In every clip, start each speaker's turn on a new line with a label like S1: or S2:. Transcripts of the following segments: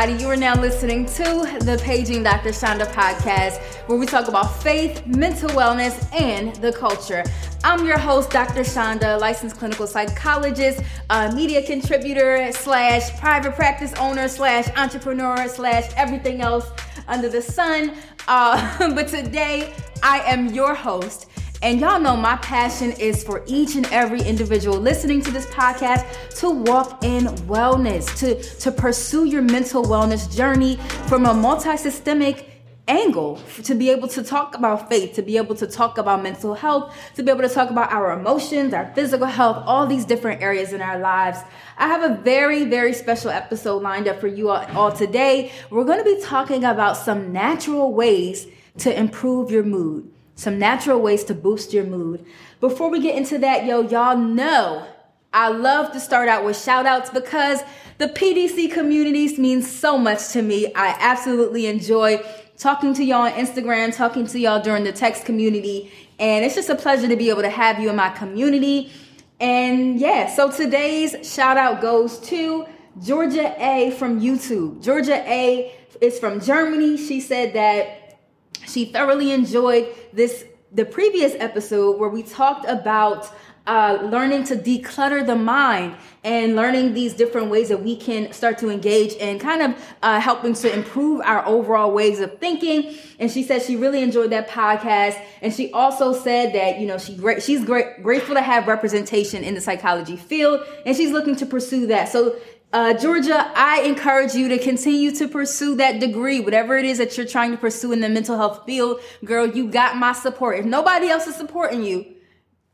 S1: Everybody? You are now listening to the Paging Dr. Chanda podcast, where we talk about faith, mental wellness, and the culture. I'm your host, Dr. Chanda, licensed clinical psychologist, uh, media contributor, slash private practice owner, slash entrepreneur, slash everything else under the sun. Uh, but today, I am your host. And y'all know my passion is for each and every individual listening to this podcast to walk in wellness, to, to pursue your mental wellness journey from a multi systemic angle to be able to talk about faith, to be able to talk about mental health, to be able to talk about our emotions, our physical health, all these different areas in our lives. I have a very, very special episode lined up for you all today. We're going to be talking about some natural ways to improve your mood some natural ways to boost your mood. Before we get into that, yo, y'all know I love to start out with shout outs because the PDC communities means so much to me. I absolutely enjoy talking to y'all on Instagram, talking to y'all during the text community, and it's just a pleasure to be able to have you in my community. And yeah, so today's shout out goes to Georgia A from YouTube. Georgia A is from Germany. She said that she thoroughly enjoyed this the previous episode where we talked about uh, learning to declutter the mind and learning these different ways that we can start to engage and kind of uh, helping to improve our overall ways of thinking. And she said she really enjoyed that podcast. And she also said that you know she great she's great grateful to have representation in the psychology field, and she's looking to pursue that. So uh, Georgia, I encourage you to continue to pursue that degree, whatever it is that you're trying to pursue in the mental health field. Girl, you got my support. If nobody else is supporting you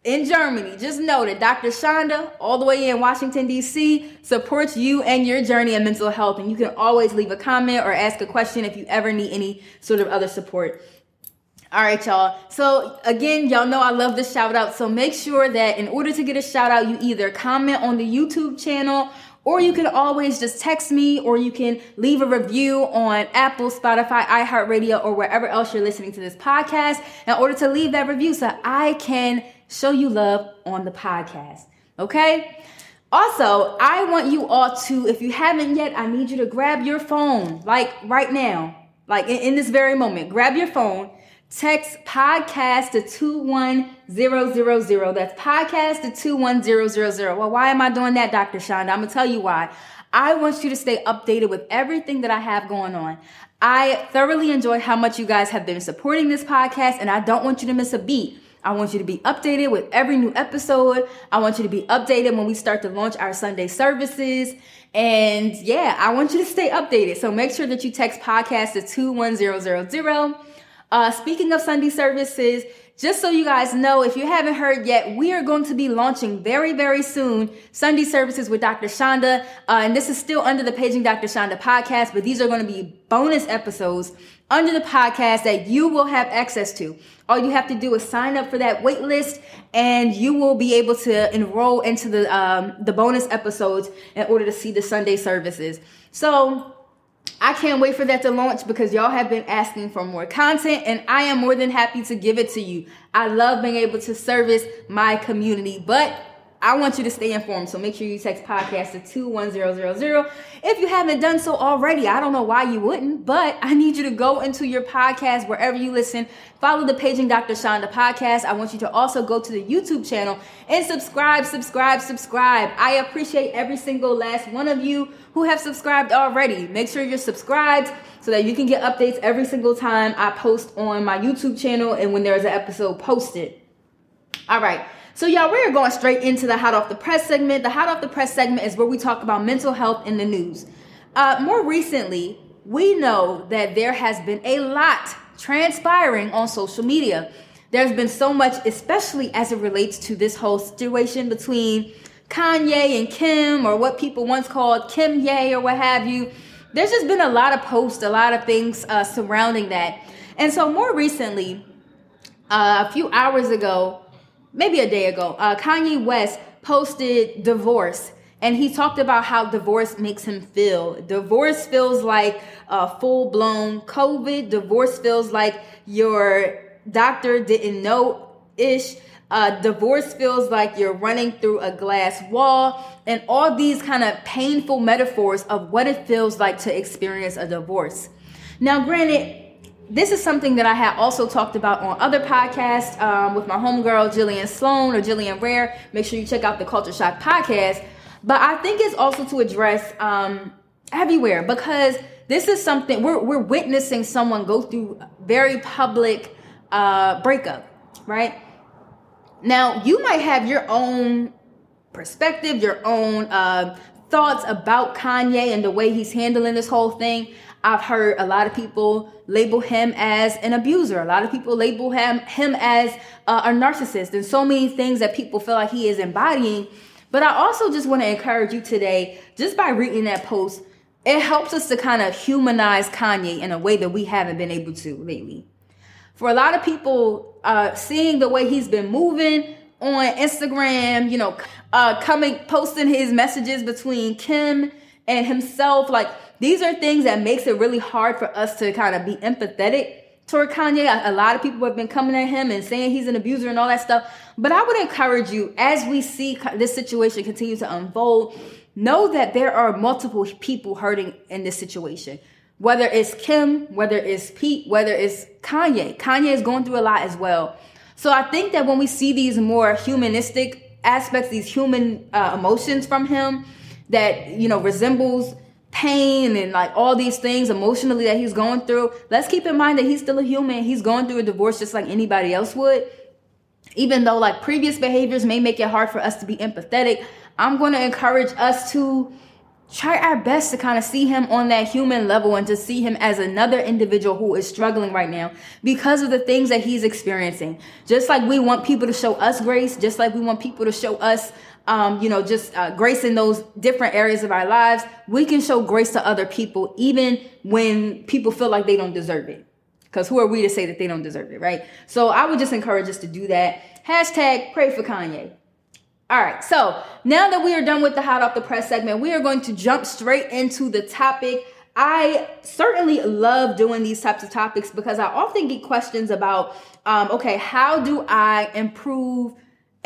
S1: in Germany, just know that Dr. Chanda, all the way in Washington, D.C., supports you and your journey in mental health. And you can always leave a comment or ask a question if you ever need any sort of other support. All right, y'all. So again, y'all know I love the shout out. So make sure that in order to get a shout out, you either comment on the YouTube channel or you can always just text me or you can leave a review on Apple, Spotify, iHeartRadio, or wherever else you're listening to this podcast in order to leave that review so I can show you love on the podcast. Okay? Also, I want you all to, if you haven't yet, I need you to grab your phone, like right now, like in, in this very moment. Grab your phone Text podcast to 21000. That's podcast to 21000. Well, why am I doing that, Dr. Chanda? I'm going to tell you why. I want you to stay updated with everything that I have going on. I thoroughly enjoy how much you guys have been supporting this podcast, and I don't want you to miss a beat. I want you to be updated with every new episode. I want you to be updated when we start to launch our Sunday services. And yeah, I want you to stay updated. So make sure that you text podcast to 21000. Uh, speaking of Sunday services, just so you guys know, if you haven't heard yet, we are going to be launching very, very soon Sunday services with Dr. Chanda. Uh, and this is still under the Paging Dr. Chanda podcast, but these are going to be bonus episodes under the podcast that you will have access to. All you have to do is sign up for that wait list and you will be able to enroll into the, um, the bonus episodes in order to see the Sunday services. So I can't wait for that to launch because y'all have been asking for more content and I am more than happy to give it to you. I love being able to service my community, but I want you to stay informed. So make sure you text podcast to 21000. If you haven't done so already, I don't know why you wouldn't, but I need you to go into your podcast wherever you listen. Follow the Paging Dr. Chanda podcast. I want you to also go to the YouTube channel and subscribe, subscribe, subscribe. I appreciate every single last one of you who have subscribed already. Make sure you're subscribed so that you can get updates every single time I post on my YouTube channel and when there's an episode posted. All right. So, y'all, we're going straight into the hot off the press segment. The hot off the press segment is where we talk about mental health in the news. Uh, more recently, we know that there has been a lot transpiring on social media. There's been so much, especially as it relates to this whole situation between Kanye and Kim, or what people once called Kimye, or what have you. there's just been a lot of posts, a lot of things uh, surrounding that. And so more recently, uh, a few hours ago, maybe a day ago, uh, Kanye West posted divorce. And he talked about how divorce makes him feel. Divorce feels like a full blown COVID. Divorce feels like your doctor didn't know ish. Uh, divorce feels like you're running through a glass wall, and all these kind of painful metaphors of what it feels like to experience a divorce. Now, granted, this is something that I had also talked about on other podcasts um, with my homegirl Jillian Sloan or Jillian Rare. Make sure you check out the Culture Shock podcast. But I think it's also to address um, everywhere because this is something we're, we're witnessing someone go through very public uh, breakup, right? Now, you might have your own perspective, your own uh, thoughts about Kanye and the way he's handling this whole thing. I've heard a lot of people label him as an abuser. A lot of people label him him as uh, a narcissist, and so many things that people feel like he is embodying. But I also just want to encourage you today, just by reading that post, it helps us to kind of humanize Kanye in a way that we haven't been able to lately. For a lot of people, uh, seeing the way he's been moving on Instagram, you know, uh, coming, posting his messages between Kim and himself, like these are things that makes it really hard for us to kind of be empathetic toward Kanye. A lot of people have been coming at him and saying he's an abuser and all that stuff. But I would encourage you, as we see this situation continue to unfold, know that there are multiple people hurting in this situation. Whether it's Kim, whether it's Pete, whether it's Kanye. Kanye is going through a lot as well. So I think that when we see these more humanistic aspects, these human uh, emotions from him that, you know, resembles pain and like all these things emotionally that he's going through, let's keep in mind that he's still a human. He's going through a divorce just like anybody else would. Even though like previous behaviors may make it hard for us to be empathetic, I'm going to encourage us to try our best to kind of see him on that human level and to see him as another individual who is struggling right now because of the things that he's experiencing. Just like we want people to show us grace, just like we want people to show us, um, you know, just uh, grace in those different areas of our lives, we can show grace to other people even when people feel like they don't deserve it. Because who are we to say that they don't deserve it, right? So I would just encourage us to do that. Hashtag pray for Kanye. All right, so now that we are done with the hot off the press segment, we are going to jump straight into the topic. I certainly love doing these types of topics because I often get questions about, um, okay, how do I improve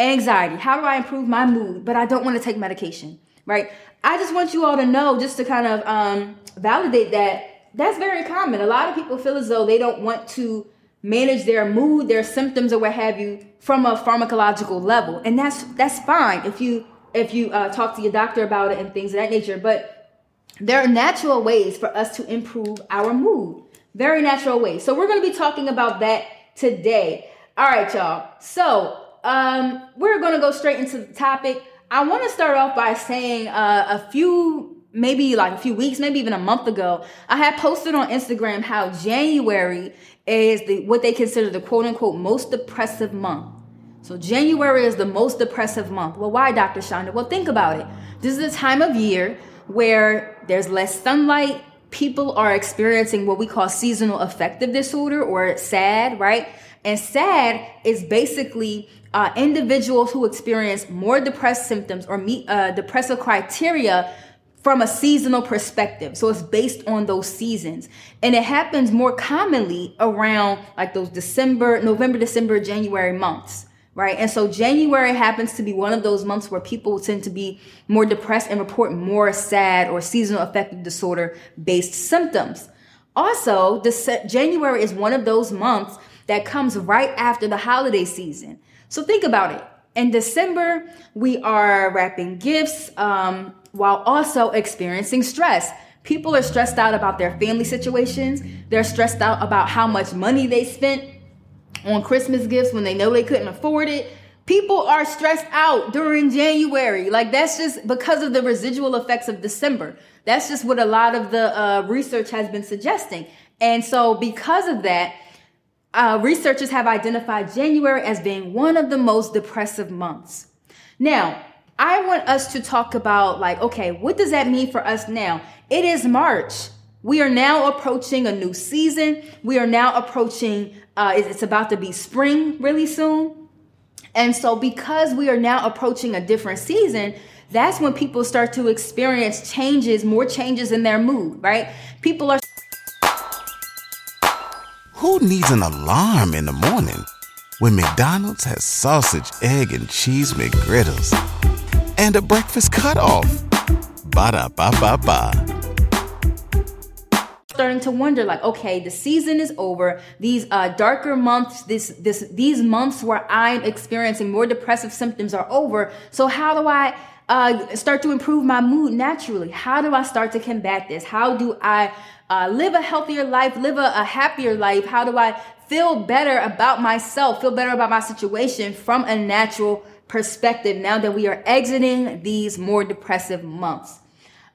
S1: anxiety? How do I improve my mood? But I don't want to take medication, right? I just want you all to know, just to kind of um, validate that that's very common. A lot of people feel as though they don't want to manage their mood, their symptoms, or what have you from a pharmacological level, and that's that's fine if you if you uh, talk to your doctor about it and things of that nature. But there are natural ways for us to improve our mood, very natural ways. So we're going to be talking about that today. All right, y'all. So um, we're going to go straight into the topic. I want to start off by saying uh, a few maybe like a few weeks, maybe even a month ago, I had posted on Instagram how January is the what they consider the quote unquote most depressive month. So January is the most depressive month. Well, why, Dr. Chanda? Well, think about it. This is a time of year where there's less sunlight. People are experiencing what we call seasonal affective disorder or SAD, right? And SAD is basically uh, individuals who experience more depressed symptoms or meet uh, depressive criteria from a seasonal perspective. So it's based on those seasons. And it happens more commonly around like those December, November, December, January months, right? And so January happens to be one of those months where people tend to be more depressed and report more sad or seasonal affective disorder based symptoms. Also, January is one of those months that comes right after the holiday season. So think about it. In December, we are wrapping gifts, um, while also experiencing stress. People are stressed out about their family situations. They're stressed out about how much money they spent on Christmas gifts when they know they couldn't afford it. People are stressed out during January. Like that's just because of the residual effects of December. That's just what a lot of the uh, research has been suggesting. And so, because of that, uh, researchers have identified January as being one of the most depressive months. Now, I want us to talk about like, okay, what does that mean for us now? It is March. We are now approaching a new season. We are now approaching, uh, it's about to be spring really soon. And so, because we are now approaching a different season, that's when people start to experience changes, more changes in their mood, right? People are.
S2: Who needs an alarm in the morning when McDonald's has sausage, egg, and cheese McGriddles and a breakfast cutoff? Ba da ba ba ba
S1: starting to wonder like okay the season is over. These uh, darker months this this these months where i'm experiencing more depressive symptoms are over. So how do i uh, start to improve my mood naturally? How do I start to combat this? How do I uh, live a healthier life, live a, a happier life? How do I feel better about myself, feel better about my situation from a natural perspective now that we are exiting these more depressive months?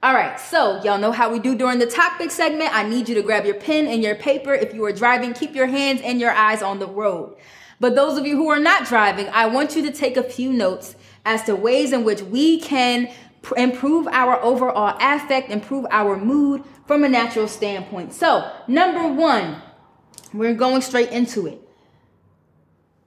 S1: All right, so y'all know how we do during the topic segment. I need you to grab your pen and your paper. If you are driving, keep your hands and your eyes on the road. But those of you who are not driving, I want you to take a few notes as to ways in which we can pr- improve our overall affect, improve our mood from a natural standpoint. So, number one, we're going straight into it.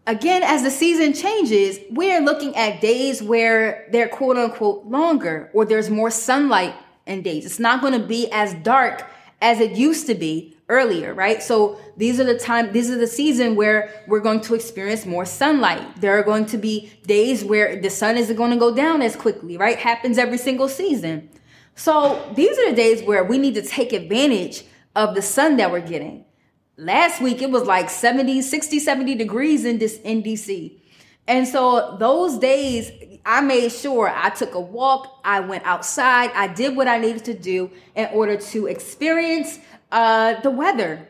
S1: Again, as the season changes, we're looking at days where they're quote unquote longer or there's more sunlight in days. It's not going to be as dark as it used to be earlier, right? So these are the time, these are the season where we're going to experience more sunlight. There are going to be days where the sun isn't going to go down as quickly, right? Happens every single season. So these are the days where we need to take advantage of the sun that we're getting. Last week it was like 70, 60, 70 degrees in this in DC. And so those days I made sure I took a walk, I went outside, I did what I needed to do in order to experience uh, the weather.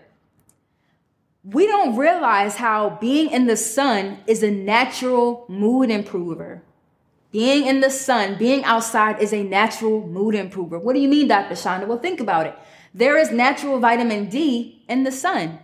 S1: We don't realize how being in the sun is a natural mood improver. Being in the sun, being outside is a natural mood improver. What do you mean, Dr. Chanda? Well, think about it. There is natural vitamin D in the sun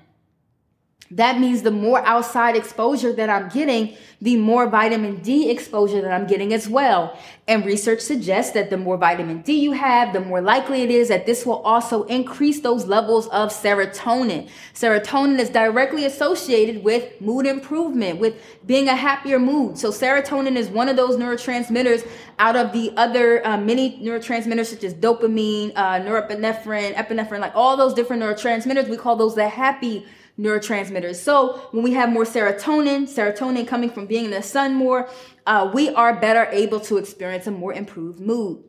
S1: that means the more outside exposure that I'm getting, the more vitamin D exposure that I'm getting as well. And research suggests that the more vitamin D you have, the more likely it is that this will also increase those levels of serotonin. Serotonin is directly associated with mood improvement, with being a happier mood. So serotonin is one of those neurotransmitters out of the other uh, many neurotransmitters such as dopamine, uh, norepinephrine, epinephrine, like all those different neurotransmitters. We call those the happy neurotransmitters. So when we have more serotonin, serotonin coming from being in the sun more, uh, we are better able to experience a more improved mood.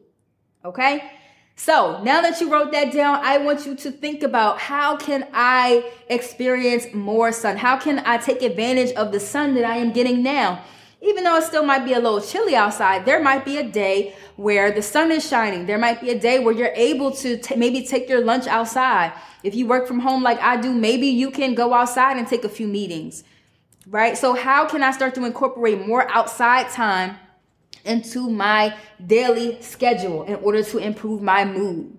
S1: Okay. So now that you wrote that down, I want you to think about how can I experience more sun? How can I take advantage of the sun that I am getting now? Even though it still might be a little chilly outside, there might be a day where the sun is shining. There might be a day where you're able to t- maybe take your lunch outside. If you work from home like I do, maybe you can go outside and take a few meetings, right? So, how can I start to incorporate more outside time into my daily schedule in order to improve my mood?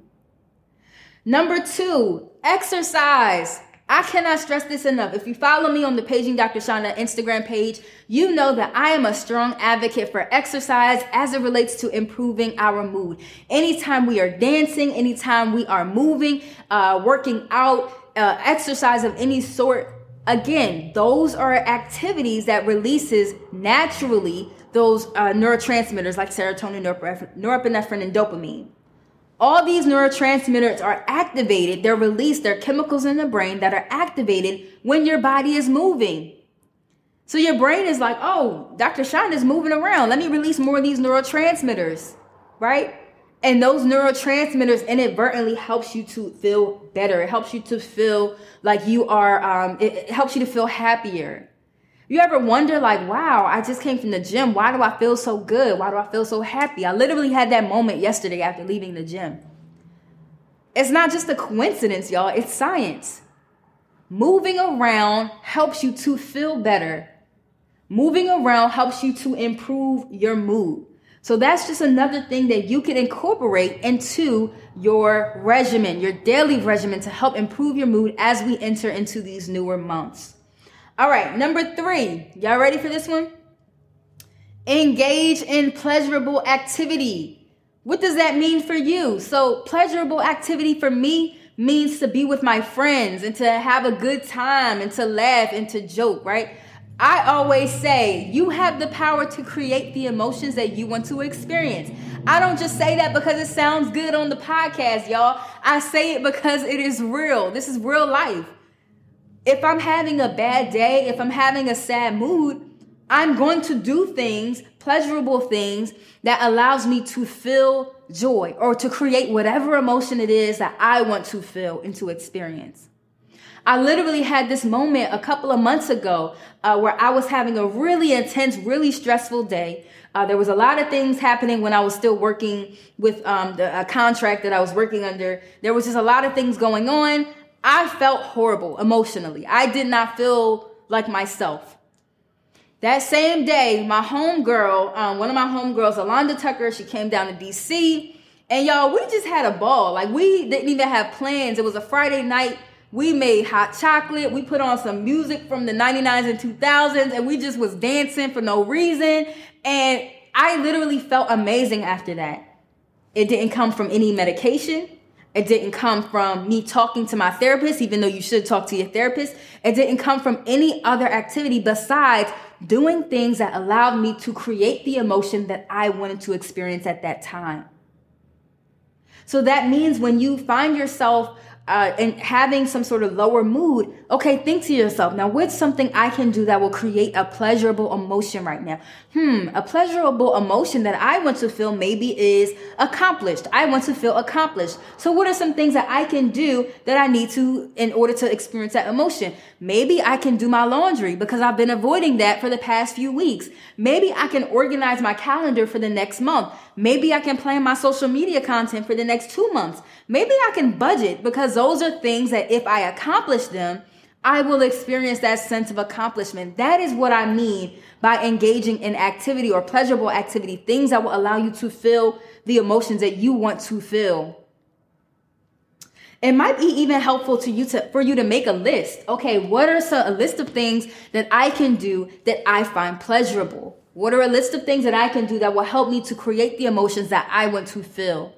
S1: Number two, exercise. I cannot stress this enough. If you follow me on the Paging Dr. Chanda Instagram page, you know that I am a strong advocate for exercise as it relates to improving our mood. Anytime we are dancing, anytime we are moving, uh, working out, uh, exercise of any sort, again, those are activities that releases naturally those uh, neurotransmitters like serotonin, norepinephrine, and dopamine all these neurotransmitters are activated. They're released. They're chemicals in the brain that are activated when your body is moving. So your brain is like, oh, Dr. Chanda is moving around. Let me release more of these neurotransmitters, right? And those neurotransmitters inadvertently helps you to feel better. It helps you to feel like you are, um, it helps you to feel happier. You ever wonder, like, wow, I just came from the gym. Why do I feel so good? Why do I feel so happy? I literally had that moment yesterday after leaving the gym. It's not just a coincidence, y'all, it's science. Moving around helps you to feel better. Moving around helps you to improve your mood. So that's just another thing that you can incorporate into your regimen, your daily regimen to help improve your mood as we enter into these newer months. All right, number three. Y'all ready for this one? Engage in pleasurable activity. What does that mean for you? So, pleasurable activity for me means to be with my friends and to have a good time and to laugh and to joke, right? I always say you have the power to create the emotions that you want to experience. I don't just say that because it sounds good on the podcast, y'all. I say it because it is real. This is real life. If I'm having a bad day, if I'm having a sad mood, I'm going to do things, pleasurable things that allows me to feel joy or to create whatever emotion it is that I want to feel and to experience. I literally had this moment a couple of months ago uh, where I was having a really intense, really stressful day. Uh, there was a lot of things happening when I was still working with um, the, a contract that I was working under. There was just a lot of things going on. I felt horrible emotionally. I did not feel like myself. That same day, my homegirl, um, one of my homegirls, Alonda Tucker, she came down to DC. And y'all, we just had a ball. Like we didn't even have plans. It was a Friday night. We made hot chocolate. We put on some music from the 99s and 2000s and we just was dancing for no reason. And I literally felt amazing after that. It didn't come from any medication. It didn't come from me talking to my therapist, even though you should talk to your therapist. It didn't come from any other activity besides doing things that allowed me to create the emotion that I wanted to experience at that time. So that means when you find yourself uh, and having some sort of lower mood, okay, think to yourself, now what's something I can do that will create a pleasurable emotion right now? Hmm, a pleasurable emotion that I want to feel maybe is accomplished. I want to feel accomplished. So what are some things that I can do that I need to in order to experience that emotion? Maybe I can do my laundry because I've been avoiding that for the past few weeks. Maybe I can organize my calendar for the next month. Maybe I can plan my social media content for the next two months. Maybe I can budget because those are things that if I accomplish them, I will experience that sense of accomplishment. That is what I mean by engaging in activity or pleasurable activity, things that will allow you to feel the emotions that you want to feel. It might be even helpful to you to for you to make a list. Okay, what are some, a list of things that I can do that I find pleasurable? What are a list of things that I can do that will help me to create the emotions that I want to feel?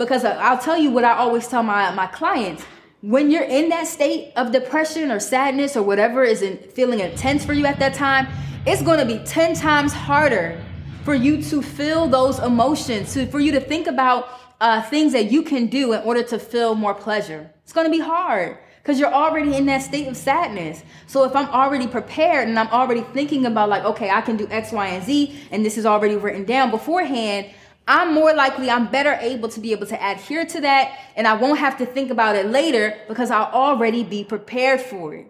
S1: Because I'll tell you what I always tell my, my clients. When you're in that state of depression or sadness or whatever is in, feeling intense for you at that time, it's going to be 10 times harder for you to feel those emotions, to, for you to think about uh, things that you can do in order to feel more pleasure. It's going to be hard because you're already in that state of sadness. So if I'm already prepared and I'm already thinking about like, okay, I can do X, Y, and Z, and this is already written down beforehand, I'm more likely, I'm better able to be able to adhere to that and I won't have to think about it later because I'll already be prepared for it.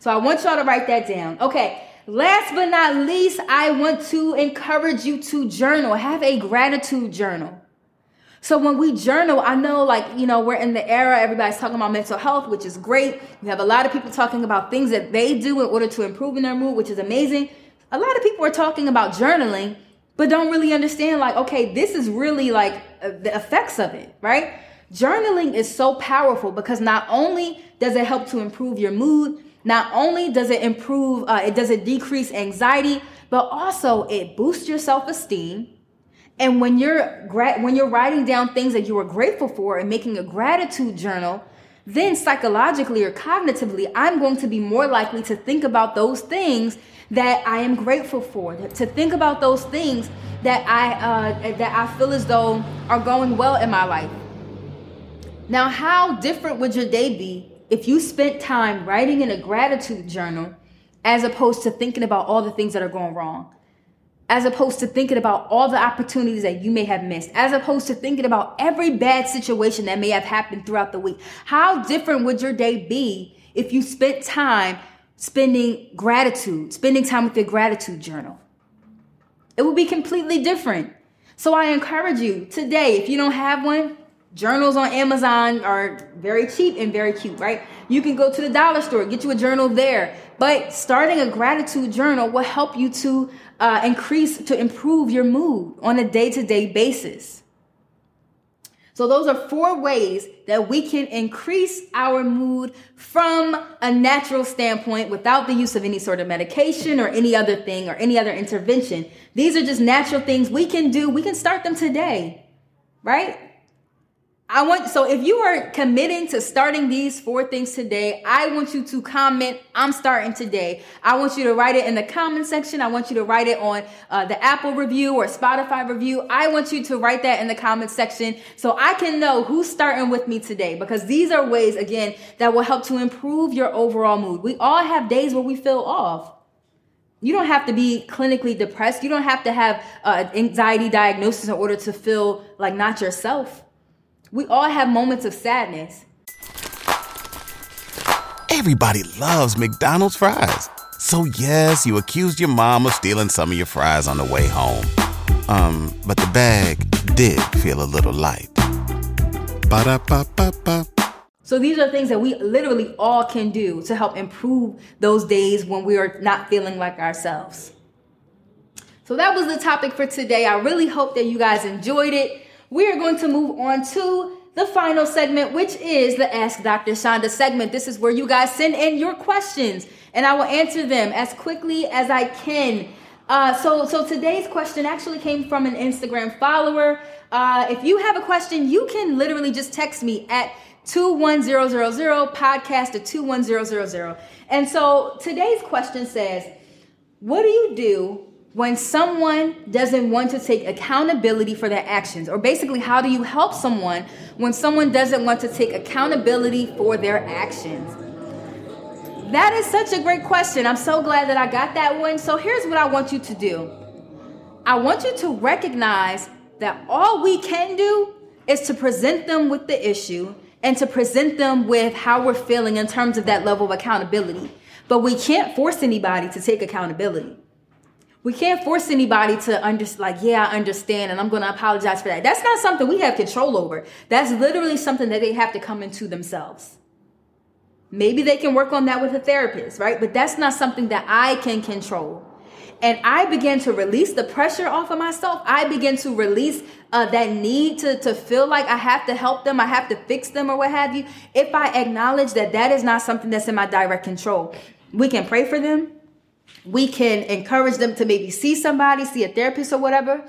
S1: So I want y'all to write that down. Okay. Last but not least, I want to encourage you to journal. Have a gratitude journal. So when we journal, I know like, you know, we're in the era, everybody's talking about mental health, which is great. We have a lot of people talking about things that they do in order to improve in their mood, which is amazing. A lot of people are talking about journaling but don't really understand like okay this is really like uh, the effects of it right? Journaling is so powerful because not only does it help to improve your mood not only does it improve uh, it does it decrease anxiety but also it boosts your self-esteem. And when you're gra- when you're writing down things that you are grateful for and making a gratitude journal then psychologically or cognitively i'm going to be more likely to think about those things that I am grateful for, to think about those things that I uh, that I feel as though are going well in my life. Now, how different would your day be if you spent time writing in a gratitude journal as opposed to thinking about all the things that are going wrong? As opposed to thinking about all the opportunities that you may have missed, as opposed to thinking about every bad situation that may have happened throughout the week. How different would your day be if you spent time spending gratitude, spending time with your gratitude journal. It would be completely different. So I encourage you today, if you don't have one, journals on Amazon are very cheap and very cute, right? You can go to the dollar store, get you a journal there. But starting a gratitude journal will help you to uh, increase, to improve your mood on a day to day basis. So those are four ways that we can increase our mood from a natural standpoint without the use of any sort of medication or any other thing or any other intervention. These are just natural things we can do. We can start them today, right? I want so if you are committing to starting these four things today, I want you to comment. I'm starting today. I want you to write it in the comment section. I want you to write it on uh, the Apple review or Spotify review. I want you to write that in the comment section so I can know who's starting with me today because these are ways again that will help to improve your overall mood. We all have days where we feel off. You don't have to be clinically depressed. You don't have to have uh, anxiety diagnosis in order to feel like not yourself. We all have moments of sadness.
S2: Everybody loves McDonald's fries. So yes, you accused your mom of stealing some of your fries on the way home. Um, but the bag did feel a little light. Ba-da-ba-ba-ba.
S1: So these are things that we literally all can do to help improve those days when we are not feeling like ourselves. So that was the topic for today. I really hope that you guys enjoyed it we are going to move on to the final segment, which is the Ask Dr. Chanda segment. This is where you guys send in your questions and I will answer them as quickly as I can. Uh, so, so today's question actually came from an Instagram follower. Uh, if you have a question, you can literally just text me at 21000 podcast to 21000. And so today's question says, What do you do when someone doesn't want to take accountability for their actions? Or basically, how do you help someone when someone doesn't want to take accountability for their actions? That is such a great question. I'm so glad that I got that one. So here's what I want you to do I want you to recognize that all we can do is to present them with the issue and to present them with how we're feeling in terms of that level of accountability. But we can't force anybody to take accountability. We can't force anybody to understand, like, yeah, I understand, and I'm going to apologize for that. That's not something we have control over. That's literally something that they have to come into themselves. Maybe they can work on that with a therapist, right? But that's not something that I can control. And I began to release the pressure off of myself. I began to release uh, that need to, to feel like I have to help them, I have to fix them, or what have you. If I acknowledge that that is not something that's in my direct control, we can pray for them we can encourage them to maybe see somebody, see a therapist or whatever.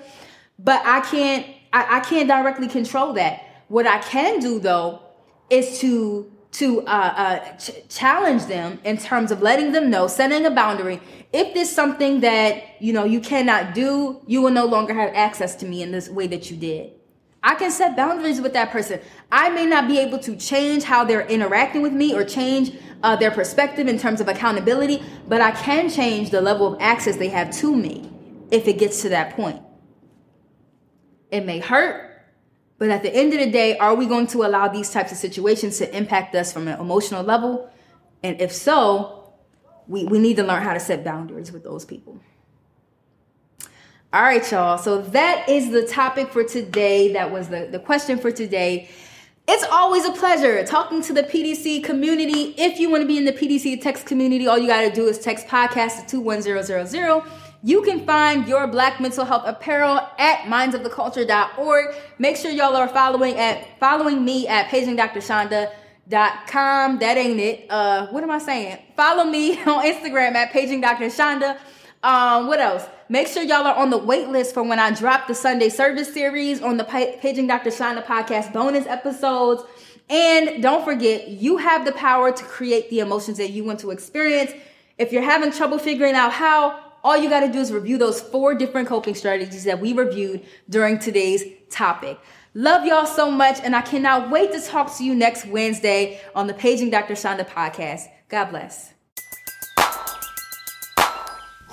S1: But I can't I, I can't directly control that. What I can do though is to to uh, uh, ch- challenge them in terms of letting them know, setting a boundary. If there's something that you know you cannot do, you will no longer have access to me in this way that you did. I can set boundaries with that person. I may not be able to change how they're interacting with me or change uh, their perspective in terms of accountability, but I can change the level of access they have to me if it gets to that point. It may hurt, but at the end of the day, are we going to allow these types of situations to impact us from an emotional level? And if so, we, we need to learn how to set boundaries with those people. All right, y'all. So that is the topic for today. That was the, the question for today. It's always a pleasure talking to the PDC community. If you want to be in the PDC text community, all you got to do is text podcast to 21000. You can find your black mental health apparel at mindsoftheculture.org. Make sure y'all are following at following me at pagingdrchanda.com. That ain't it. Uh, what am I saying? Follow me on Instagram at pagingdrchanda. Um, what else? Make sure y'all are on the wait list for when I drop the Sunday service series on the Paging Dr. Chanda podcast bonus episodes. And don't forget, you have the power to create the emotions that you want to experience. If you're having trouble figuring out how, all you got to do is review those four different coping strategies that we reviewed during today's topic. Love y'all so much, and I cannot wait to talk to you next Wednesday on the Paging Dr. Chanda podcast. God bless.